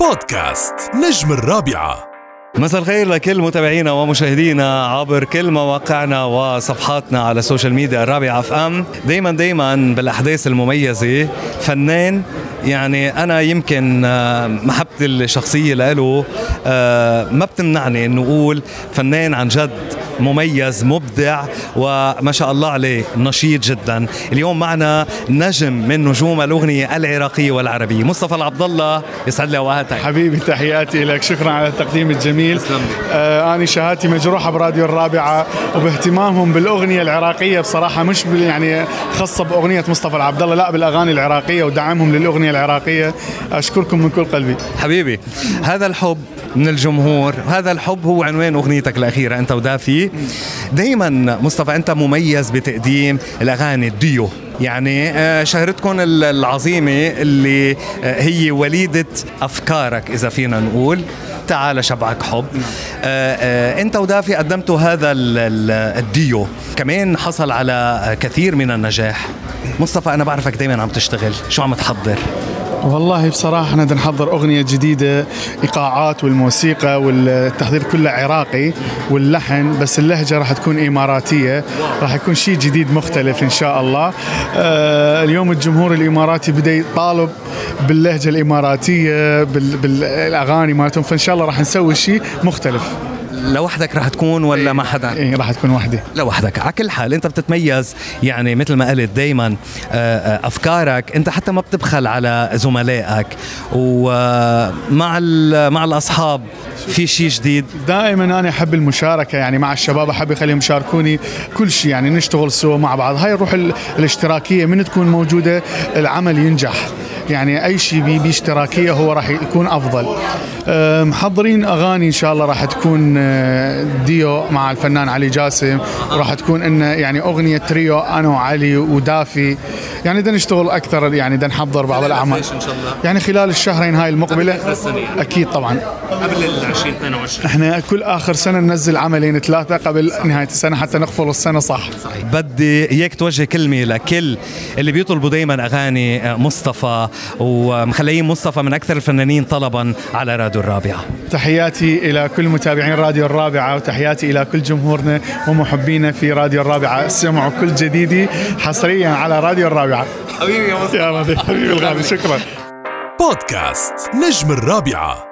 بودكاست نجم الرابعة. مساء الخير لكل متابعينا ومشاهدينا عبر كل مواقعنا وصفحاتنا على ال social media الرابعة FM دايما دايما بالأحداث المميزة فنان يعني أنا يمكن آه، محبتي الشخصية له آه، ما بتمنعني إنه أقول فنان عن جد مميز مبدع وما شاء الله عليه نشيط جدا. اليوم معنا نجم من نجوم الأغنية العراقية والعربية مصطفى العبد الله يسعد لي أوقاتك. حبيبي تحياتي لك. شكرا على التقديم الجميل. آه أنا شهادتي مجروحه براديو الرابعة وباهتمامهم بالأغنية العراقية. بصراحة مش يعني خاصة بأغنية مصطفى العبد الله لا بالأغاني العراقية ودعمهم للأغنية العراقية. أشكركم من كل قلبي. حبيبي هذا الحب من الجمهور هذا الحب هو عنوان أغنيتك الأخيرة أنت ودافي. دائما مصطفى أنت مميز بتقديم الأغاني الديو. يعني آه، شهرتكم العظيمة اللي آه، هي وليدة أفكارك إذا فينا نقول. تعال شبعك حب. آه أنت ودافي قدمتوا هذا الديو. كمان حصل على كثير من النجاح. مصطفى أنا بعرفك دائما عم تشتغل. شو عم تحضر؟ والله بصراحة إحنا نحضر أغنية جديدة إيقاعات والموسيقى والتحضير كله عراقي واللحن بس اللهجة راح تكون إماراتية راح يكون شيء جديد مختلف إن شاء الله. آه اليوم الجمهور الإماراتي بدأ يطالب باللهجة الإماراتية بالأغاني مالتهم فإن شاء الله راح نسوي شيء مختلف. لوحدك رح تكون ولا مع حدا؟ إيه رح تكون وحدي لوحدك. على كل حال انت بتتميز يعني مثل ما قلت دائما آه، آه، أفكارك. انت حتى ما بتبخل على زملائك. ومع مع الأصحاب في شيء جديد؟ دائما أنا أحب المشاركة يعني مع الشباب أحب أخليهم يشاركوني كل شيء يعني نشتغل سوا مع بعض. هاي الروح الاشتراكية من تكون موجودة العمل ينجح. يعني أي شيء باشتراكيه هو راح يكون أفضل. محضرين أغاني إن شاء الله راح تكون أه، ديو مع الفنان علي جاسم. وراح تكون انه يعني أغنية تريو أنا وعلي ودافي. يعني بدنا نشتغل أكثر يعني بدنا نحضر بعض الأعمال. إن شاء الله. يعني خلال الشهرين هاي المقبلة. قبل يعني. أكيد طبعا. قبل ال 2022 إحنا كل آخر سنة ننزل عملين ثلاثة قبل نهاية السنة حتى نقفل السنة صح. صحيح بدي إياك توجه كلمة لكل اللي بيطلبوا دائما أغاني مصطفى ومخليين مصطفى من أكثر الفنانين طلبا على راديو. الرابعه تحياتي إلى كل متابعين راديو الرابعة وتحياتي إلى كل جمهورنا ومحبينا في راديو الرابعة. سمعوا كل جديدي حصريا على راديو الرابعة. حبيبي يا مصطفى. يا حبيبي الغالي شكرا. بودكاست نجم الرابعة.